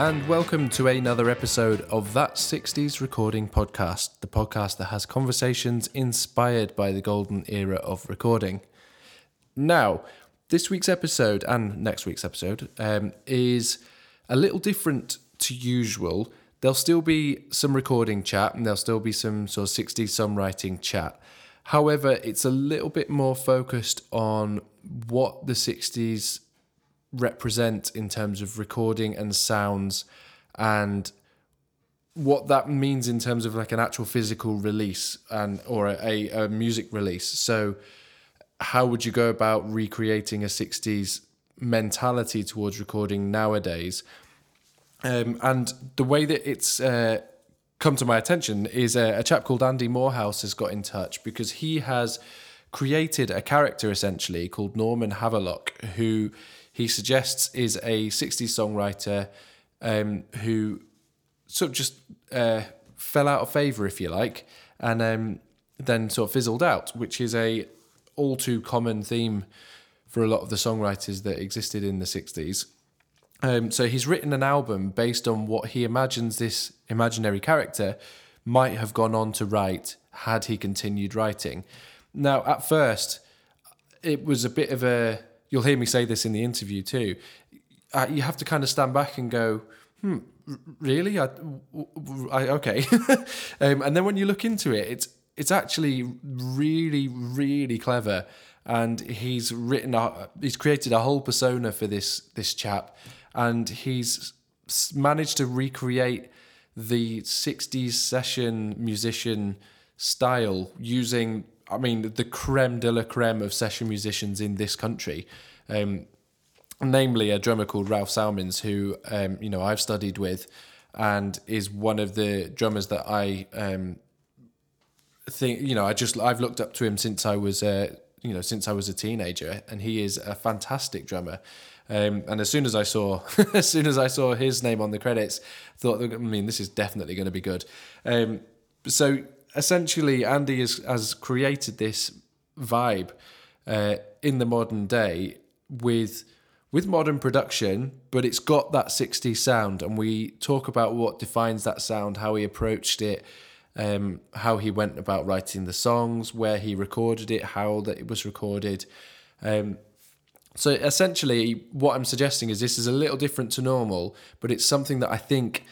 and welcome to another episode of That 60s Recording Podcast, the podcast that has conversations inspired by the golden era of recording. Now, this week's episode and next week's episode um, is a little different to usual. There'll still be some recording chat and there'll still be some sort of 60s songwriting chat. However, it's a little bit more focused on what the 60s represent in terms of recording and sounds and what that means in terms of like an actual physical release and or a, a music release. So how would you go about recreating a 60s mentality towards recording nowadays? Um, and the way that it's uh, come to my attention is a, a chap called andy morehouse has got in touch because he has created a character essentially called norman havelock who he suggests is a 60s songwriter um, who sort of just uh, fell out of favour, if you like, and um, then sort of fizzled out, which is a all too common theme for a lot of the songwriters that existed in the 60s. Um, so he's written an album based on what he imagines this imaginary character might have gone on to write had he continued writing. Now, at first, it was a bit of a you'll hear me say this in the interview too. Uh, you have to kind of stand back and go, hmm, really? I, I okay. um, and then when you look into it, it's it's actually really, really clever. And he's written, a, he's created a whole persona for this this chap, and he's managed to recreate the '60s session musician style using I mean, the creme de la creme of session musicians in this country. Um, namely, a drummer called Ralph Salmins, who um, you know I've studied with, and is one of the drummers that I um, think you know I just I've looked up to him since I was uh, you know since I was a teenager, and he is a fantastic drummer. Um, and as soon as I saw, as soon as I saw his name on the credits, thought, I mean, this is definitely going to be good. Um, so essentially, Andy has, has created this vibe uh, in the modern day with with modern production, but it's got that 60s sound. And we talk about what defines that sound, how he approached it, um, how he went about writing the songs, where he recorded it, how that it was recorded. Um, so essentially, what I'm suggesting is this is a little different to normal, but it's something that I think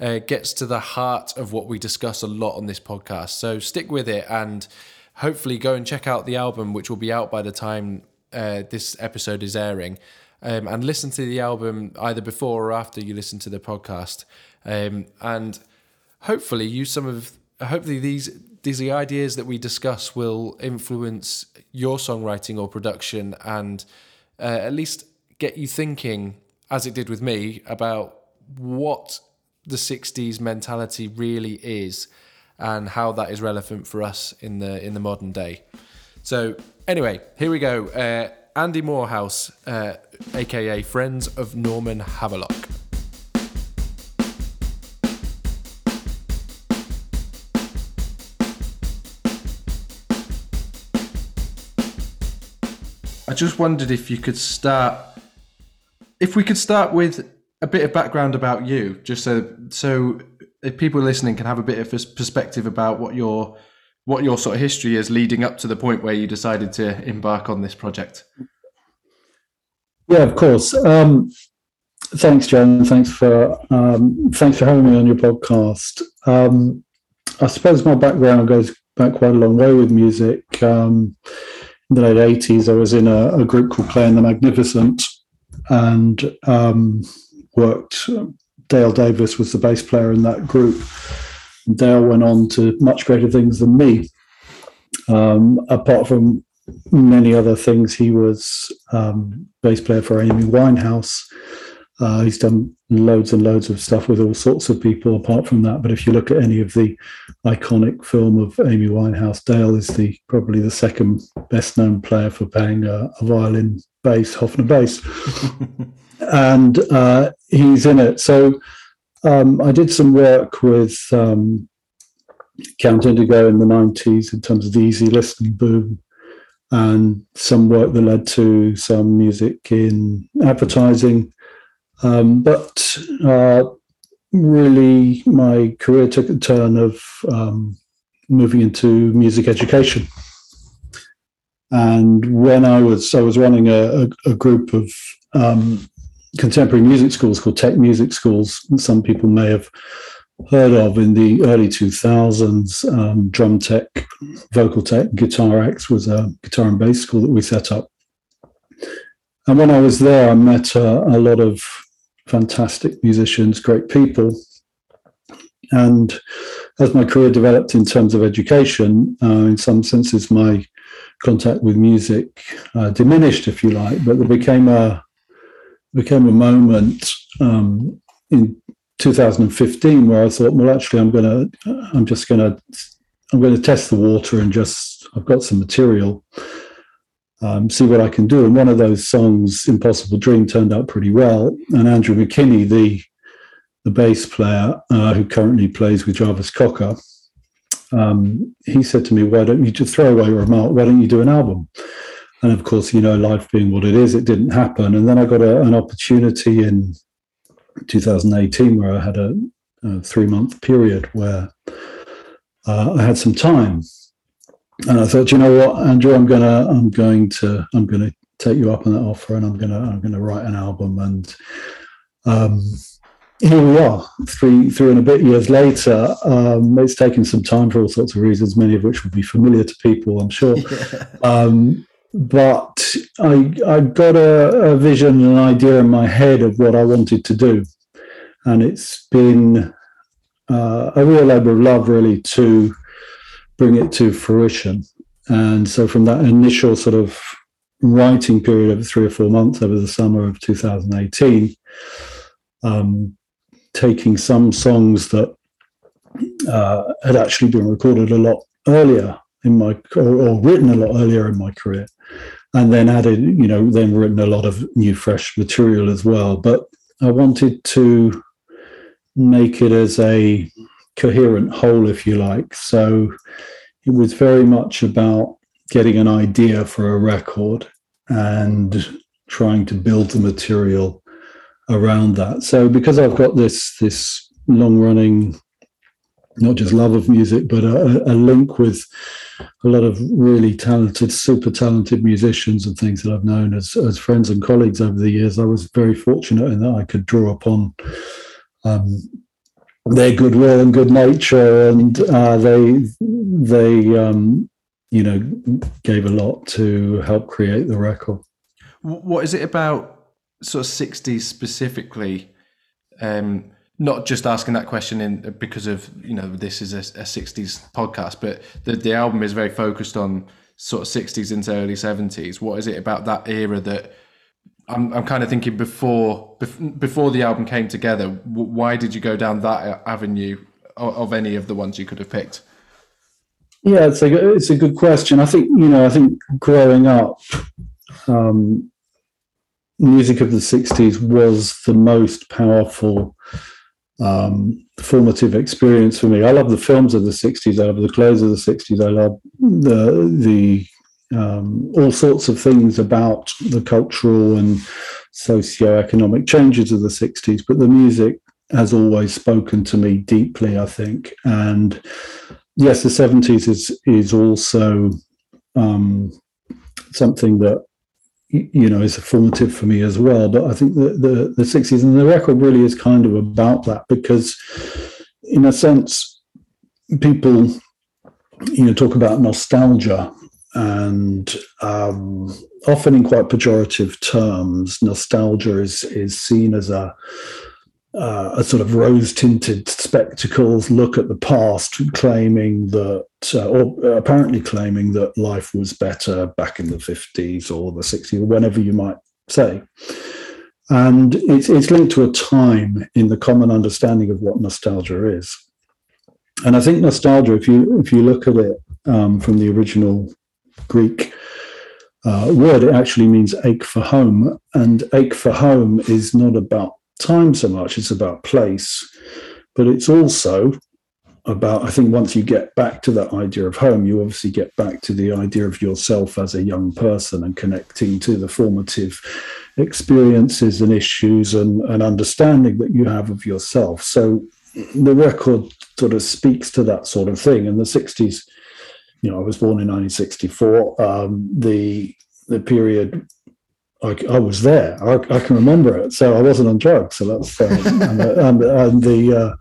uh, gets to the heart of what we discuss a lot on this podcast. So stick with it and hopefully go and check out the album, which will be out by the time uh, this episode is airing. Um, and listen to the album either before or after you listen to the podcast. Um, and hopefully use some of hopefully these these ideas that we discuss will influence your songwriting or production and uh, at least get you thinking as it did with me about what the 60s mentality really is and how that is relevant for us in the in the modern day. So anyway, here we go. Uh, Andy Moorhouse, uh, aka Friends of Norman Havelock. I just wondered if you could start, if we could start with a bit of background about you, just so so if people listening can have a bit of perspective about what your what your sort of history is leading up to the point where you decided to embark on this project. Yeah, of course. Um, thanks, Jen. Thanks for um, thanks for having me on your podcast. Um, I suppose my background goes back quite a long way with music. Um, in the late '80s, I was in a, a group called Playing the Magnificent, and um, worked. Dale Davis was the bass player in that group. Dale went on to much greater things than me. Um, apart from many other things, he was um, bass player for Amy Winehouse. Uh, he's done loads and loads of stuff with all sorts of people apart from that. But if you look at any of the iconic film of Amy Winehouse, Dale is the probably the second best known player for playing a, a violin bass, Hofner bass. and uh, he's in it. So um, I did some work with um, Count Indigo in the 90s in terms of the easy listening boom, and some work that led to some music in advertising. Um, but uh, really, my career took a turn of um, moving into music education. And when I was, I was running a, a, a group of um, contemporary music schools called Tech Music Schools. Some people may have heard of in the early 2000s. Um, Drum Tech, Vocal Tech, Guitar X was a guitar and bass school that we set up. And when I was there, I met a, a lot of fantastic musicians, great people. And as my career developed in terms of education, uh, in some senses, my contact with music uh, diminished, if you like, but there became a became a moment um, in 2015 where I thought, well, actually, I'm gonna, I'm just gonna, I'm gonna test the water and just, I've got some material, um, see what I can do. And one of those songs, "Impossible Dream," turned out pretty well. And Andrew McKinney, the the bass player uh, who currently plays with Jarvis Cocker, um, he said to me, "Why don't you just throw away your remark? Why don't you do an album?" And of course, you know, life being what it is, it didn't happen. And then I got a, an opportunity in 2018 where I had a, a three month period where uh, I had some time, and I thought, you know what, Andrew, I'm gonna, I'm going to, I'm gonna take you up on that offer, and I'm gonna, I'm gonna write an album, and um, here we are, three, three and a bit years later. Um, it's taken some time for all sorts of reasons, many of which will be familiar to people, I'm sure. Yeah. Um, but I, I got a, a, vision, and an idea in my head of what I wanted to do. And it's been uh, a real labor of love, really, to bring it to fruition. And so, from that initial sort of writing period of three or four months over the summer of 2018, um, taking some songs that uh, had actually been recorded a lot earlier in my or, written a lot earlier in my career and then added you know then written a lot of new fresh material as well. But i wanted to make it as a coherent whole if you like. So it was very much about getting an idea for a record and trying to build the material around that. So because i've got this this long running not just love of music, but a, a, link with a lot of really talented, super talented musicians and things that I've known as, as friends and colleagues over the years. I was very fortunate in that I could draw upon um, their goodwill and good nature, and uh, they they um, you know gave a lot to help create the record. What is it about sort of '60s specifically? Um, not just asking that question in because of you know this is a, a 60s podcast but the, the album is very focused on sort of 60s into early 70s what is it about that era that i'm, I'm kind of thinking before before the album came together why did you go down that avenue of, of any of the ones you could have picked? Yeah it's a it's a good question. I think you know i think growing up um, music of the 60s was the most powerful um, formative experience for me. I love the films of the '60s. I love the clothes of the '60s. I love the the um, all sorts of things about the cultural and socio-economic changes of the '60s. But the music has always spoken to me deeply. I think, and yes, the '70s is is also um, something that you know is formative for me as well. But i think the, the the 60s and the record really is kind of about that because in a sense people you know talk about nostalgia and um, often in quite pejorative terms nostalgia is is seen as a uh, a sort of rose tinted spectacles look at the past, claiming that, uh, or apparently claiming that life was better back in the 50s or the 60s, or whenever you might say. And it's, it's linked to a time in the common understanding of what nostalgia is. And I think nostalgia, if you if you look at it um, from the original Greek uh, word, it actually means ache for home. And ache for home is not about time so much, it's about place. But it's also about i think once you get back to that idea of home you obviously get back to the idea of yourself as a young person and connecting to the formative experiences and issues and, and understanding that you have of yourself. So the record sort of speaks to that sort of thing. In the 60s you know i was born in 1964 um, the the period I, I, was there. I, I, can remember it. So I wasn't on drugs. So that's uh, and, and, and, the uh,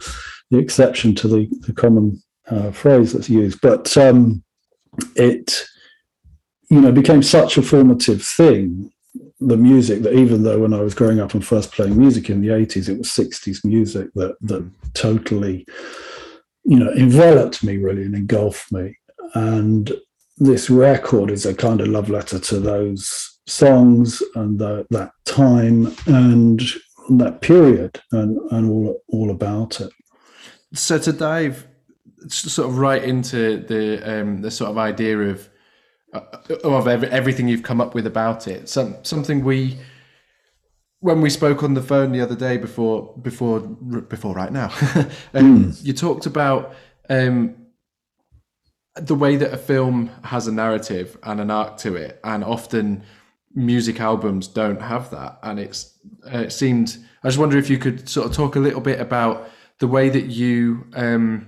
the exception to the, the common uh, phrase that's used. But um, it, you know, became such a formative thing, the music, that even though when I was growing up and first playing music in the 80s, it was 60s music that, that totally, you know, enveloped me really and engulfed me. And this record is a kind of love letter to those songs and the, that time and that period and, and all all about it. So to dive sort of right into the um, the sort of idea of uh, of everything you've come up with about it, some something we when we spoke on the phone the other day before before before right now, um, mm. you talked about um, the way that a film has a narrative and an arc to it, and often music albums don't have that. And it's uh, it seemed. I just wonder if you could sort of talk a little bit about the way that you um,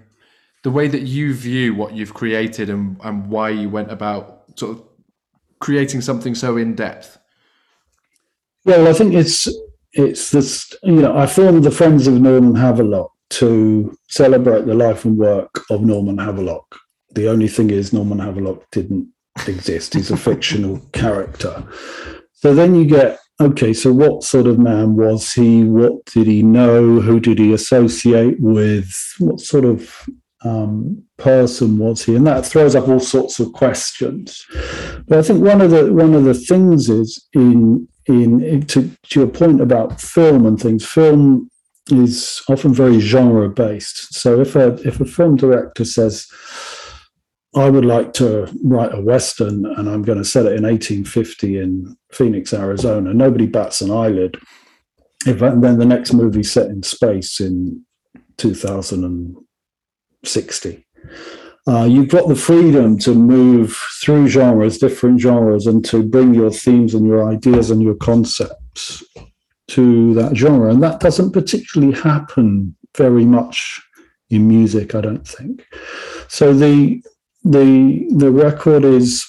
the way that you view what you've created and, and why you went about sort of creating something so in depth. Well, I think it's it's this. You know, I formed the Friends of Norman Havelock to celebrate the life and work of Norman Havelock. The only thing is, Norman Havelock didn't exist. He's a fictional character. So then you get okay, so what sort of man was he? What did he know? Who did he associate with? What sort of um, person was he? And that throws up all sorts of questions. But I think one of the one of the things is in in, in to, to your point about film and things. Film is often very genre based. So if a if a film director says I would like to write a Western and I'm going to set it in 1850 in Phoenix, Arizona. Nobody bats an eyelid. If, and then the next movie set in space in 2060. Uh, you've got the freedom to move through genres, different genres, and to bring your themes and your ideas and your concepts to that genre. And that doesn't particularly happen very much in music, I don't think. So the the the record is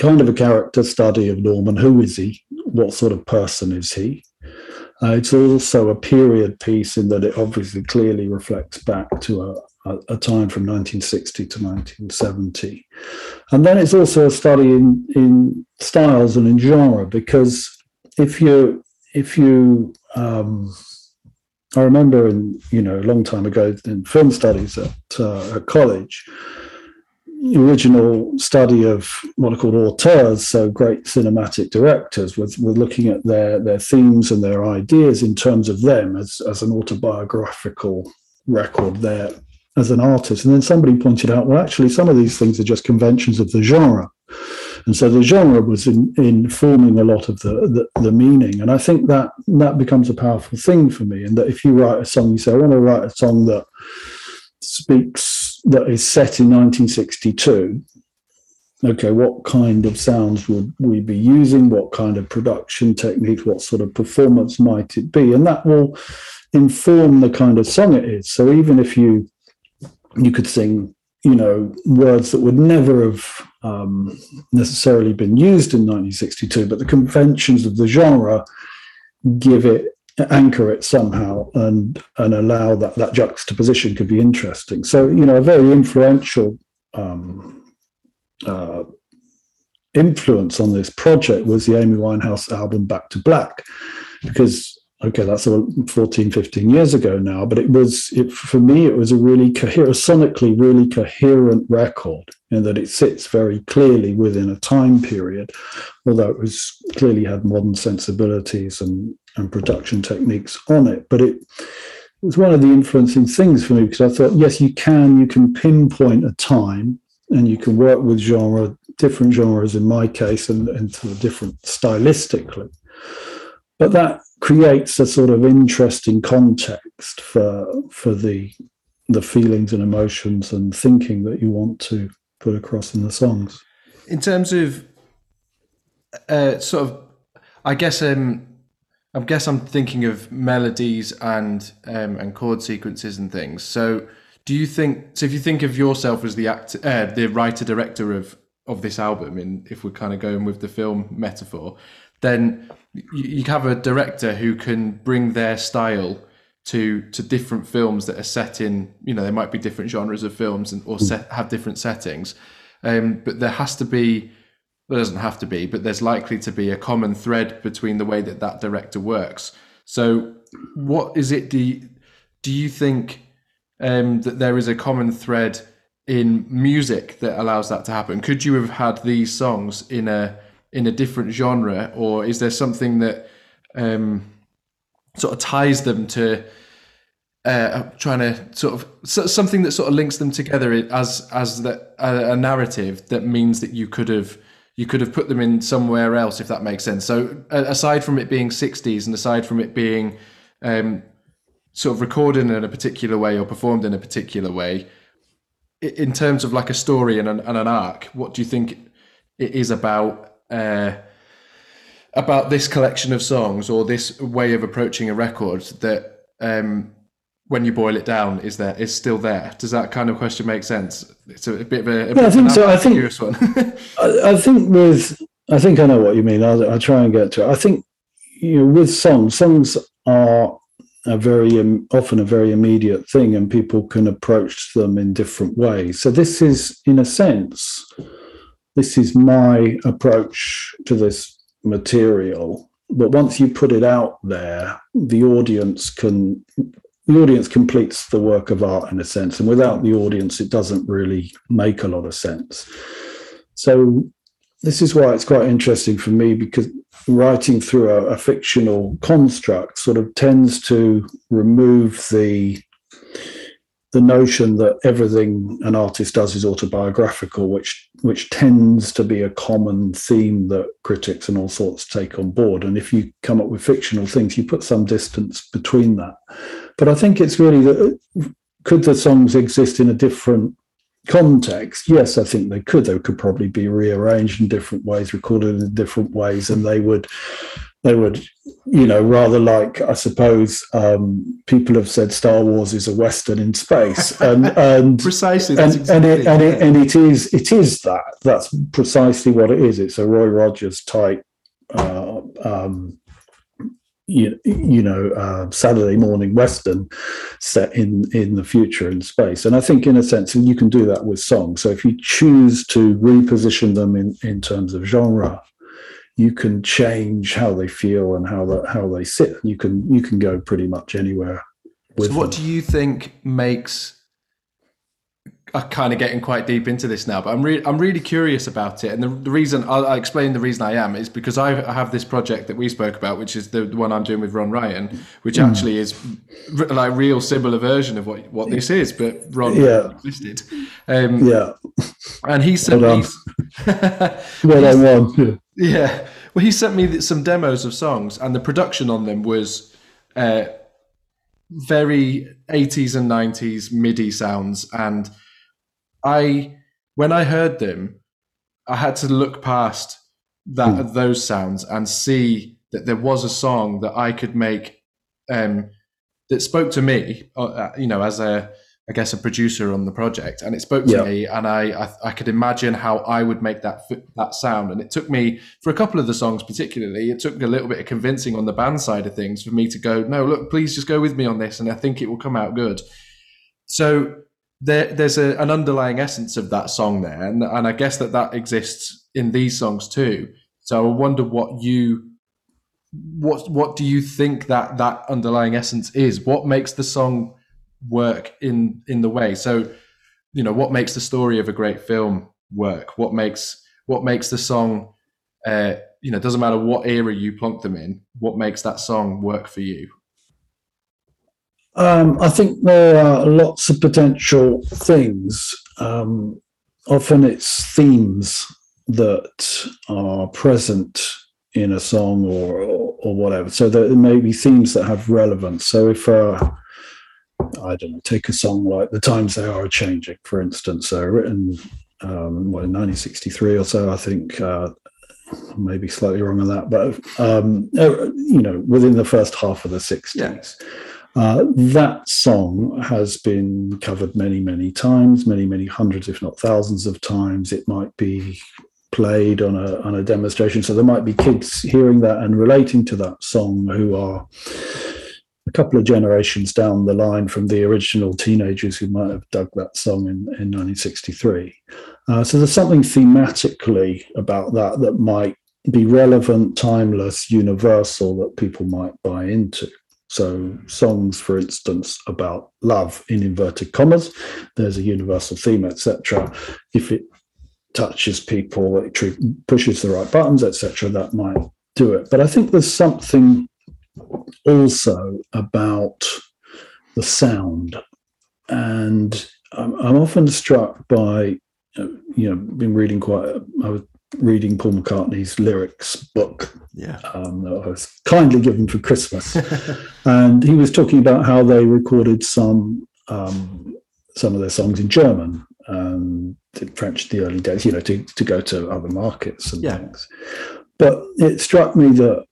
kind of a character study of Norman. Who is he? What sort of person is he? Uh, it's also a period piece in that it obviously clearly reflects back to a, a, a, time from 1960 to 1970. And then it's also a study in, in styles and in genre because if you if you um, I remember in you know a long time ago in film studies at, uh, at college, original study of what are called auteurs, so great cinematic directors, with, with looking at their, their themes and their ideas in terms of them as, as an autobiographical record there as an artist. And then somebody pointed out, well, actually, some of these things are just conventions of the genre. And so the genre was in, informing a lot of the, the, the meaning. And I think that that becomes a powerful thing for me. And that if you write a song, you say, I want to write a song that speaks that is set in 1962 okay what kind of sounds would we be using? What kind of production techniques? What sort of performance might it be? And that will inform the kind of song it is. So even if you you could sing you know words that would never have um, necessarily been used in 1962 but the conventions of the genre give it anchor it somehow and and allow that that juxtaposition could be interesting. So you know, a very influential um, uh, influence on this project was the Amy Winehouse album Back to Black, because okay, that's 14, 15 years ago now, but it was, it, for me, it was a really coherent, sonically really coherent record in that it sits very clearly within a time period, although it was clearly had modern sensibilities and, and production techniques on it. But it, was one of the influencing things for me because I thought, yes, you can, you can pinpoint a time and you can work with genre, different genres in my case, and, and sort of different stylistically. But that creates a sort of interesting context for for the the feelings and emotions and thinking that you want to put across in the songs. In terms of uh, sort of, I guess um, I guess I'm thinking of melodies and um, and chord sequences and things. So, do you think? So, if you think of yourself as the actor, uh, the writer director of of this album, and if we're kind of going with the film metaphor, then you, you have a director who can bring their style to to different films that are set in you know there might be different genres of films and or set have different settings um, but there has to be it doesn't have to be but there's likely to be a common thread between the way that that director works. So what is it do you, do you think um, that there is a common thread in music that allows that to happen? Could you have had these songs in a in a different genre or is there something that um, sort of ties them to uh, trying to sort of so, something that sort of links them together as as the, a, a, narrative that means that you could have you could have put them in somewhere else if that makes sense. So aside from it being 60s and aside from it being um, sort of recorded in a particular way or performed in a particular way, in terms of like a story and an, and an arc, what do you think it is about? Uh, about this collection of songs or this way of approaching a record that um, when you boil it down is there is still there? Does that kind of question make sense? It's a, a bit of a, a yeah, i think so. I think I, I, think with i think i know what you mean. I'll, I'll, try and get to it. I think you know with songs songs are a very um, often a very immediate thing and people can approach them in different ways. So this is in a sense this is my approach to this material. But once you put it out there the audience can the audience completes the work of art in a sense and without the audience it doesn't really make a lot of sense so this is why it's quite interesting for me because writing through a, a fictional construct sort of tends to remove the the notion that everything an artist does is autobiographical, which which tends to be a common theme that critics and all sorts take on board. And if you come up with fictional things, you put some distance between that. But I think it's really that could the songs exist in a different context? Yes, I think they could. They could probably be rearranged in different ways, recorded in different ways, and they would they would, you know, rather like I suppose um, people have said Star Wars is a western in space, and and precisely, and, exactly and, it, and, it, and it is it is that that's precisely what it is. It's a Roy Rogers type. Uh, um, you, you know uh, Saturday morning western set in in the future in space and I think in a sense you can do that with songs so if you choose to reposition them in in terms of genre you can change how they feel and how that how they sit. You can you can go pretty much anywhere. so, what them. do you think makes? I'm kind of getting quite deep into this now, but I'm really I'm really curious about it. And the, the reason I'll, I'll, explain the reason I am is because I, I, have this project that we spoke about, which is the, the one I'm doing with Ron Ryan, which mm. actually is like real similar version of what what this is, but Ron yeah. existed. Um, yeah, and he said, well well done, yeah. Well, he sent me some demos of songs, and the production on them was uh, very 80s and 90s MIDI sounds. And I, when I heard them, I had to look past that mm. those sounds and see that there was a song that I could make um, that spoke to me, uh, you know, as a I guess a producer on the project, and it spoke to me, and I, I, I could imagine how I would make that that sound. And it took me for a couple of the songs, particularly, it took me a little bit of convincing on the band side of things for me to go, no, look, please just go with me on this, and I think it will come out good. So there, there's a, an underlying essence of that song there, and, and I guess that that exists in these songs too. So I wonder what you what what do you think that that underlying essence is? What makes the song work in in the way so you know what makes the story of a great film work what makes what makes the song uh you know doesn't matter what era you plonk them in what makes that song work for you um, I think there are lots of potential things. Um, often it's themes that are present in a song or, or, or whatever. So there may be themes that have relevance. So if I don't know, take a song like The Times They Are Changing, for instance, uh, written um, well, in 1963 or so, I think. Uh, maybe slightly wrong on that, but um, uh, you know, within the first half of the 60s. Yeah. Uh, that song has been covered many, many times, many, many hundreds, if not thousands of times. It might be played on a on a demonstration, so there might be kids hearing that and relating to that song who are a couple of generations down the line from the original teenagers who might have dug that song in, in 1963. Uh, so there's something thematically about that that might be relevant, timeless, universal that people might buy into. So, songs, for instance, about love in inverted commas, there's a universal theme, etc. If it touches people, it pushes the right buttons, etc., that might do it. But I think there's something also about the sound. And I'm, often struck by, uh, you know, been reading quite, I was reading Paul McCartney's lyrics book. Yeah. Um, that I was kindly given for Christmas. and he was talking about how they recorded some um, some of their songs in German um, French in the early days, you know, to, to go to other markets and yeah. things. But it struck me that,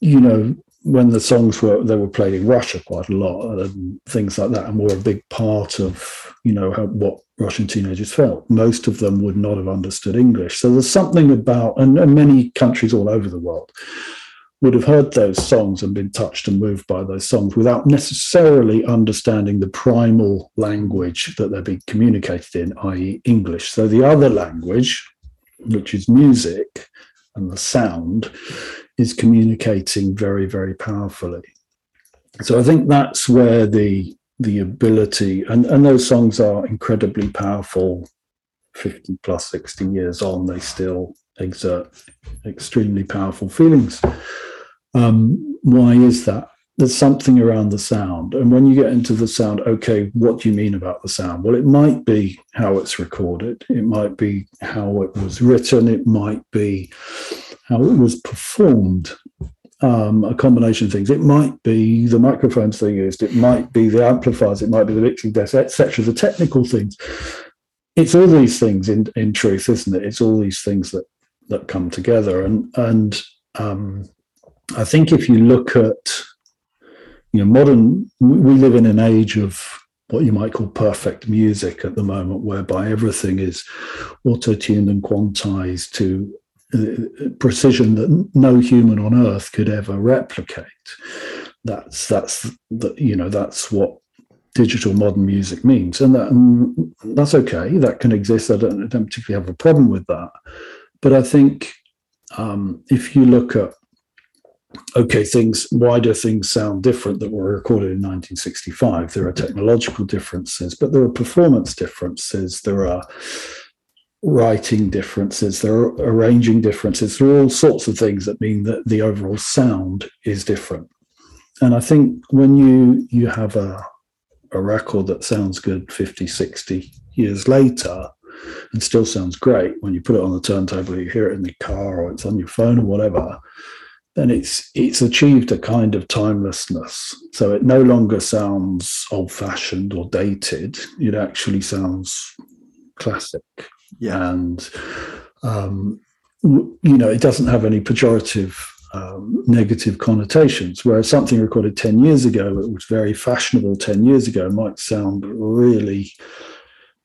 you know, when the songs were they were played in Russia quite a lot and things like that, and were a big part of you know how, what Russian teenagers felt. Most of them would not have understood English. So there's something about, and, and many countries all over the world would have heard those songs and been touched and moved by those songs without necessarily understanding the primal language that they're being communicated in, i.e., English. So the other language, which is music and the sound, is communicating very, very powerfully. So I think that's where the the ability and, and those songs are incredibly powerful. 50 plus 60 years on they still exert extremely powerful feelings. Um, why is that? There's something around the sound and when you get into the sound okay what do you mean about the sound? Well it might be how it's recorded it might be how it was written it might be how it was performed um, a combination of things. It might be the microphones they used, it might be the amplifiers, it might be the mixing desk, etc. The technical things. It's all these things in, in truth, isn't it? It's all these things that that come together. And and um, I think if you look at you know modern, we live in an age of what you might call perfect music at the moment, whereby everything is auto-tuned and quantized to precision that no human on earth could ever replicate. That's that's the, you know that's what digital modern music means, and, that, and that's okay. That can exist. I don't, I don't, particularly have a problem with that. But I think um, if you look at okay, things why do things sound different that were recorded in 1965? There are technological differences, but there are performance differences. There are writing differences, there are arranging differences, there are all sorts of things that mean that the overall sound is different. And I think when you you have a a record that sounds good 50, 60 years later and still sounds great when you put it on the turntable, you hear it in the car or it's on your phone or whatever, then it's it's achieved a kind of timelessness. So it no longer sounds old-fashioned or dated. It actually sounds classic yeah. And, um, you know, it doesn't have any pejorative um, negative connotations. Whereas something recorded 10 years ago, it was very fashionable 10 years ago, might sound really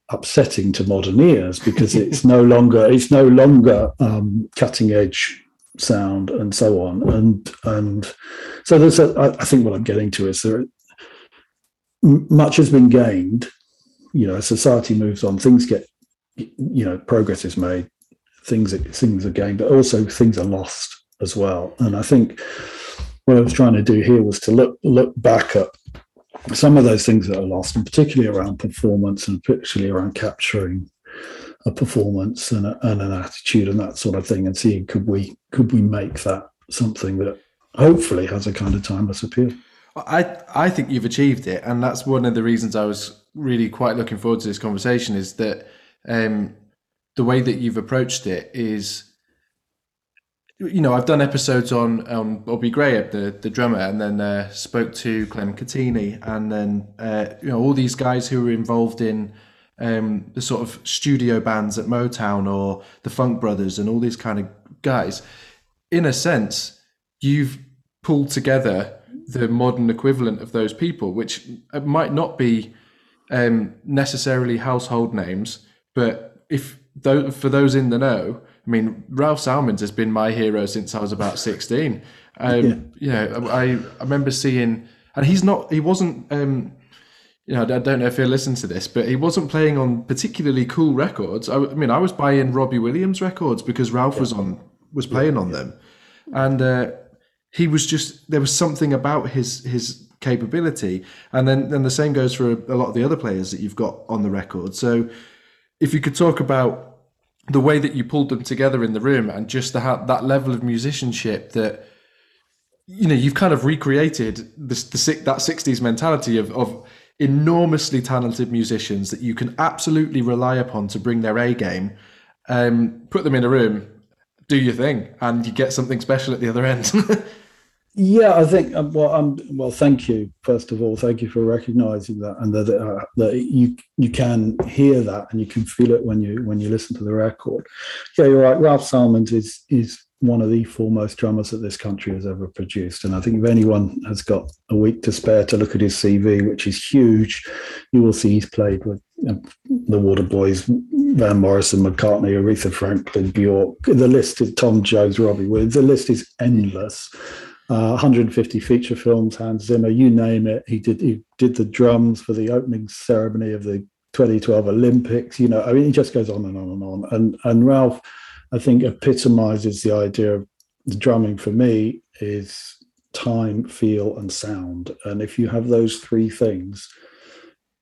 upsetting to modern ears because it's no longer it's no longer um, cutting edge sound and so on and and so there's a, I think what I'm getting to is there much has been gained you know society moves on things get you know progress is made things things are gained but also things are lost as well and i think what i was trying to do here was to look look back at some of those things that are lost and particularly around performance and particularly around capturing a performance and, a, and an attitude and that sort of thing and seeing could we could we make that something that hopefully has a kind of timeless appeal I I think you've achieved it, and that's one of the reasons I was really quite looking forward to this conversation. Is that um, the way that you've approached it is you know, I've done episodes on on Bobby Graham, the the drummer, and then uh, spoke to Clem Cattini, and then uh, you know all these guys who were involved in um, the sort of studio bands at Motown or the Funk Brothers, and all these kind of guys. In a sense, you've pulled together the modern equivalent of those people, which might not be um, necessarily household names, but if for those in the know, I mean, Ralph Salmins has been my hero since I was about 16. Um, yeah. You know, I, I remember seeing, and he's not, he wasn't, um, you know, I don't know if he'll listen to this, but he wasn't playing on particularly cool records. I, I mean, I was buying Robbie Williams records because Ralph yeah. was on, was playing yeah. on them. And, uh, he was just, there was something about his, his capability. And then, then the same goes for a, a lot of the other players that you've got on the record. So if you could talk about the way that you pulled them together in the room and just the, that level of musicianship that you know you've kind of recreated this the that 60s mentality of of enormously talented musicians that you can absolutely rely upon to bring their A game. Um, put them in a room do your thing and you get something special at the other end Yeah, I think. Um, well, um, well, thank you. First of all, thank you for recognizing that, and that uh, that you you can hear that and you can feel it when you when you listen to the record. Yeah, you're right. Ralph Salmins is is one of the foremost drummers that this country has ever produced, and I think if anyone has got a week to spare to look at his CV, which is huge, you will see he's played with know, the Waterboys, Van Morrison, McCartney, Aretha Franklin, Bjork. The list is Tom Jones, Robbie Williams. The list is endless uh, 150 feature films, Hans Zimmer, you name it. He did he did the drums for the opening ceremony of the 2012 Olympics. You know, I mean, he just goes on and on and on. And and Ralph, I think, epitomizes the idea of the drumming for me is time, feel, and sound. And if you have those three things,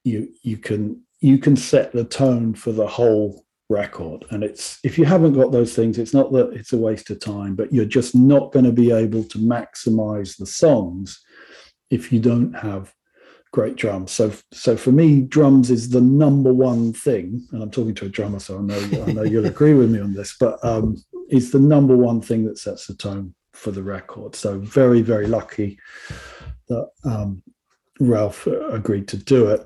you you can you can set the tone for the whole record. And it's if you haven't got those things it's not that it's a waste of time but you're just not going to be able to maximize the songs if you don't have great drums. So so for me drums is the number one thing and i'm talking to a drummer so i know i know you'll agree with me on this but um it's the number one thing that sets the tone for the record. So very very lucky that um ralph agreed to do it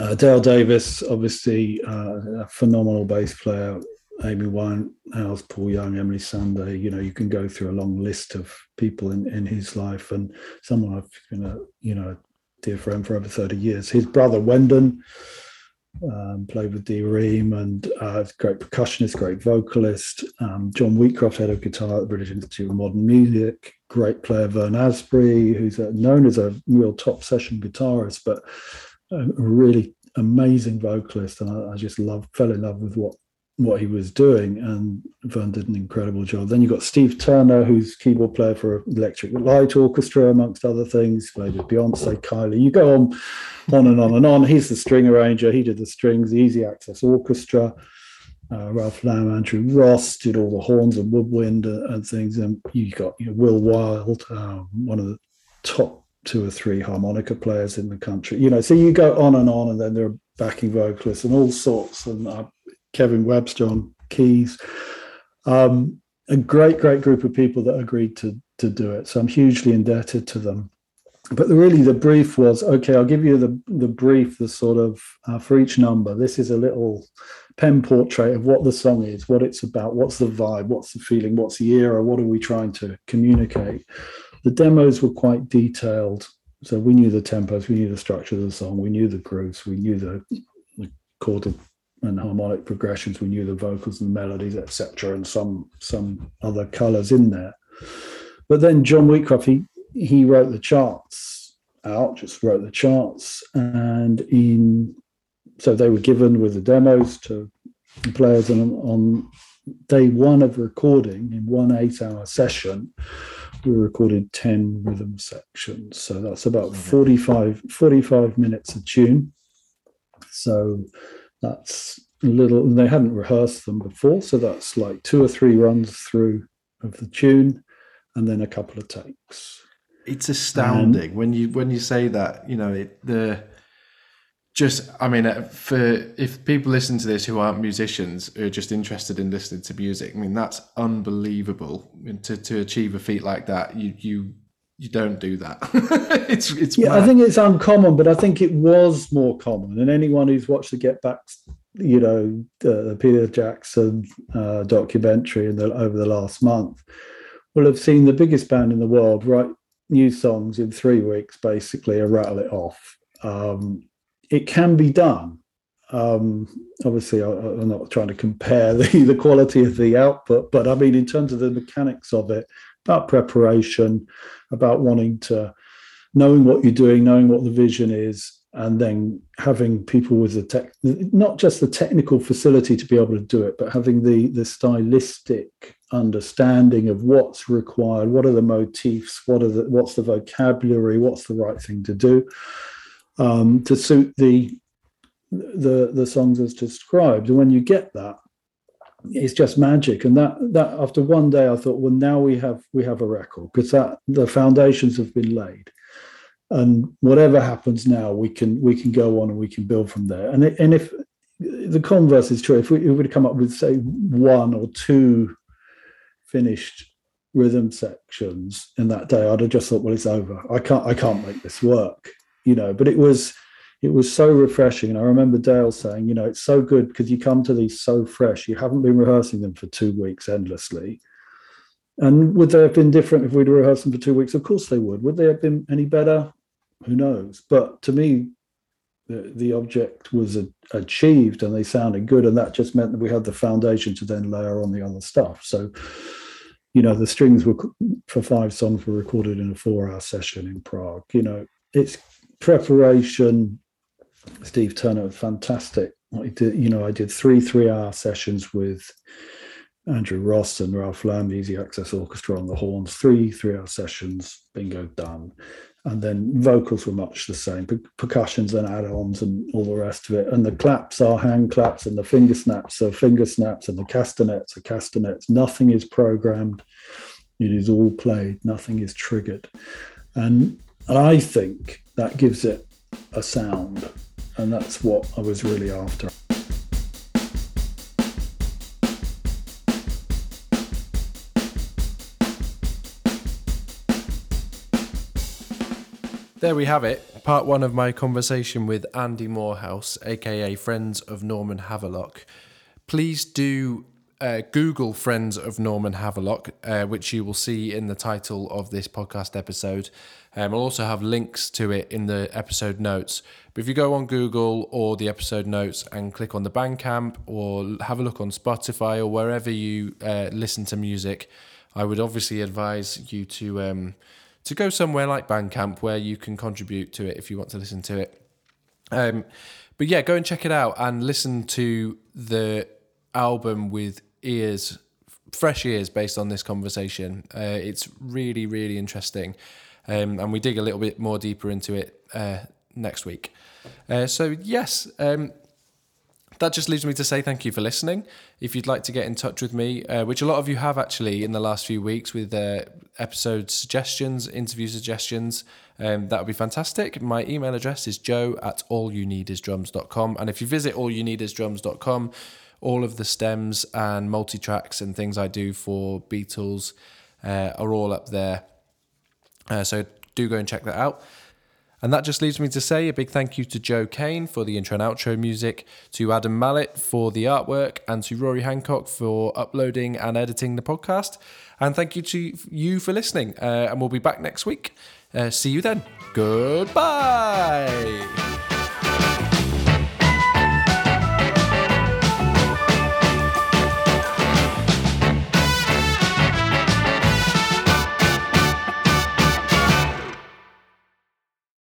uh, Dale Davis, obviously uh, a phenomenal bass player. Amy Winehouse, Paul Young, Emily Sandé. You know, you can go through a long list of people in, in his life, and someone I've been a you know dear friend for over thirty years. His brother Wendon um, played with D:Ream, and uh, great percussionist, great vocalist. Um, John Wheatcroft, head of guitar at the British Institute of Modern Music. Great player Vern Asbury, who's known as a real top session guitarist, but a really amazing vocalist, and I, I, just love fell in love with what what he was doing, and Vern did an incredible job. Then you got Steve Turner, who's keyboard player for Electric Light Orchestra, amongst other things. Played with Beyonce, Kylie. You go on, on and on and on. He's the string arranger. He did the strings, the Easy Access Orchestra. Uh, Ralph Lamb, Andrew Ross did all the horns and woodwind and, and things. And you got you know, Will Wilde, uh, one of the top two or three harmonica players in the country. You know, so you go on and on, and then there are backing vocalists and all sorts, and uh, Kevin Webster on keys. Um, a great, great group of people that agreed to to do it. So I'm hugely indebted to them. But the, really, the brief was okay. I'll give you the the brief, the sort of uh, for each number. This is a little pen portrait of what the song is, what it's about, what's the vibe, what's the feeling, what's the era, what are we trying to communicate. The demos were quite detailed. So we knew the tempos, we knew the structure of the song, we knew the grooves, we knew the, the and harmonic progressions, we knew the vocals and the melodies, etc., and some some other colours in there. But then John Wheatcroft, he he wrote the charts out, just wrote the charts, and in so they were given with the demos to the players, and on day one of recording in one eight-hour session, we recorded 10 rhythm sections. So that's about 45, 45 minutes a tune. So that's a little, and they hadn't rehearsed them before. So that's like two or three runs through of the tune and then a couple of takes. It's astounding when you when you say that, you know, it, the just I mean uh, for if people listen to this who aren't musicians who are just interested in listening to music I mean that's unbelievable. To to achieve a feat like that you you you don't do that. It's it's yeah mad. I think it's uncommon but I think it was more common. And anyone who's watched the Get Backs you know the Peter Jackson uh, documentary in the over the last month will have seen the biggest band in the world write new songs in three weeks basically and rattle it off. Um, it can be done. Um, obviously, I, am not trying to compare the, the quality of the output, but I mean, in terms of the mechanics of it, about preparation, about wanting to knowing what you're doing, knowing what the vision is, and then having people with the tech, not just the technical facility to be able to do it, but having the the stylistic understanding of what's required, what are the motifs, what are the what's the vocabulary, what's the right thing to do um, to suit the the the songs as described. And when you get that, it's just magic. And that that after one day, I thought, well, now we have we have a record because that the foundations have been laid. And whatever happens now, we can we can go on and we can build from there. And it, and if the converse is true, if we, if we would come up with say one or two finished rhythm sections in that day, I'd have just thought, well, it's over. I can't I can't make this work you know, but it was it was so refreshing. And I remember Dale saying, you know, it's so good because you come to these so fresh. You haven't been rehearsing them for two weeks endlessly. And would they have been different if we'd rehearsed them for two weeks? Of course they would. Would they have been any better? Who knows? But to me, the, the object was a, achieved and they sounded good. And that just meant that we had the foundation to then layer on the other stuff. So, you know, the strings were for five songs were recorded in a four hour session in Prague. You know, it's preparation, Steve Turner fantastic. I did, you know, I did three three-hour sessions with Andrew Ross and Ralph Lamb, Easy Access Orchestra on the horns. Three three-hour sessions, bingo, done. And then vocals were much the same, per- percussions and add-ons and all the rest of it. And the claps are hand claps, and the finger snaps are finger snaps, and the castanets are castanets. Nothing is programmed; it is all played. Nothing is triggered. And I think that gives it a sound. And that's what I was really after. There we have it. Part one of my conversation with Andy Moorhouse, aka Friends of Norman Havelock. Please do uh, Google Friends of Norman Havelock, uh, which you will see in the title of this podcast episode. Um, I'll also have links to it in the episode notes. But if you go on Google or the episode notes and click on the Bandcamp or have a look on Spotify or wherever you uh, listen to music, I would obviously advise you to um, to go somewhere like Bandcamp where you can contribute to it if you want to listen to it. Um, but yeah, go and check it out and listen to the album with ears, fresh ears based on this conversation. Uh, it's really, really interesting. Um, and we dig a little bit more deeper into it uh, next week. Uh, so, yes, um, that just leaves me to say thank you for listening. If you'd like to get in touch with me, uh, which a lot of you have actually in the last few weeks with uh, episode suggestions, interview suggestions, um, that would be fantastic. My email address is joe at allyouneedisdrums.com. And if you visit allyouneedisdrums.com, all of the stems and multi tracks and things I do for Beatles uh, are all up there. Uh, so do go and check that out. And that just leaves me to say a big thank you to Joe Kane for the intro and outro music, to Adam Mallet for the artwork, and to Rory Hancock for uploading and editing the podcast. And thank you to you for listening. Uh, and we'll be back next week. Uh, see you then. Goodbye.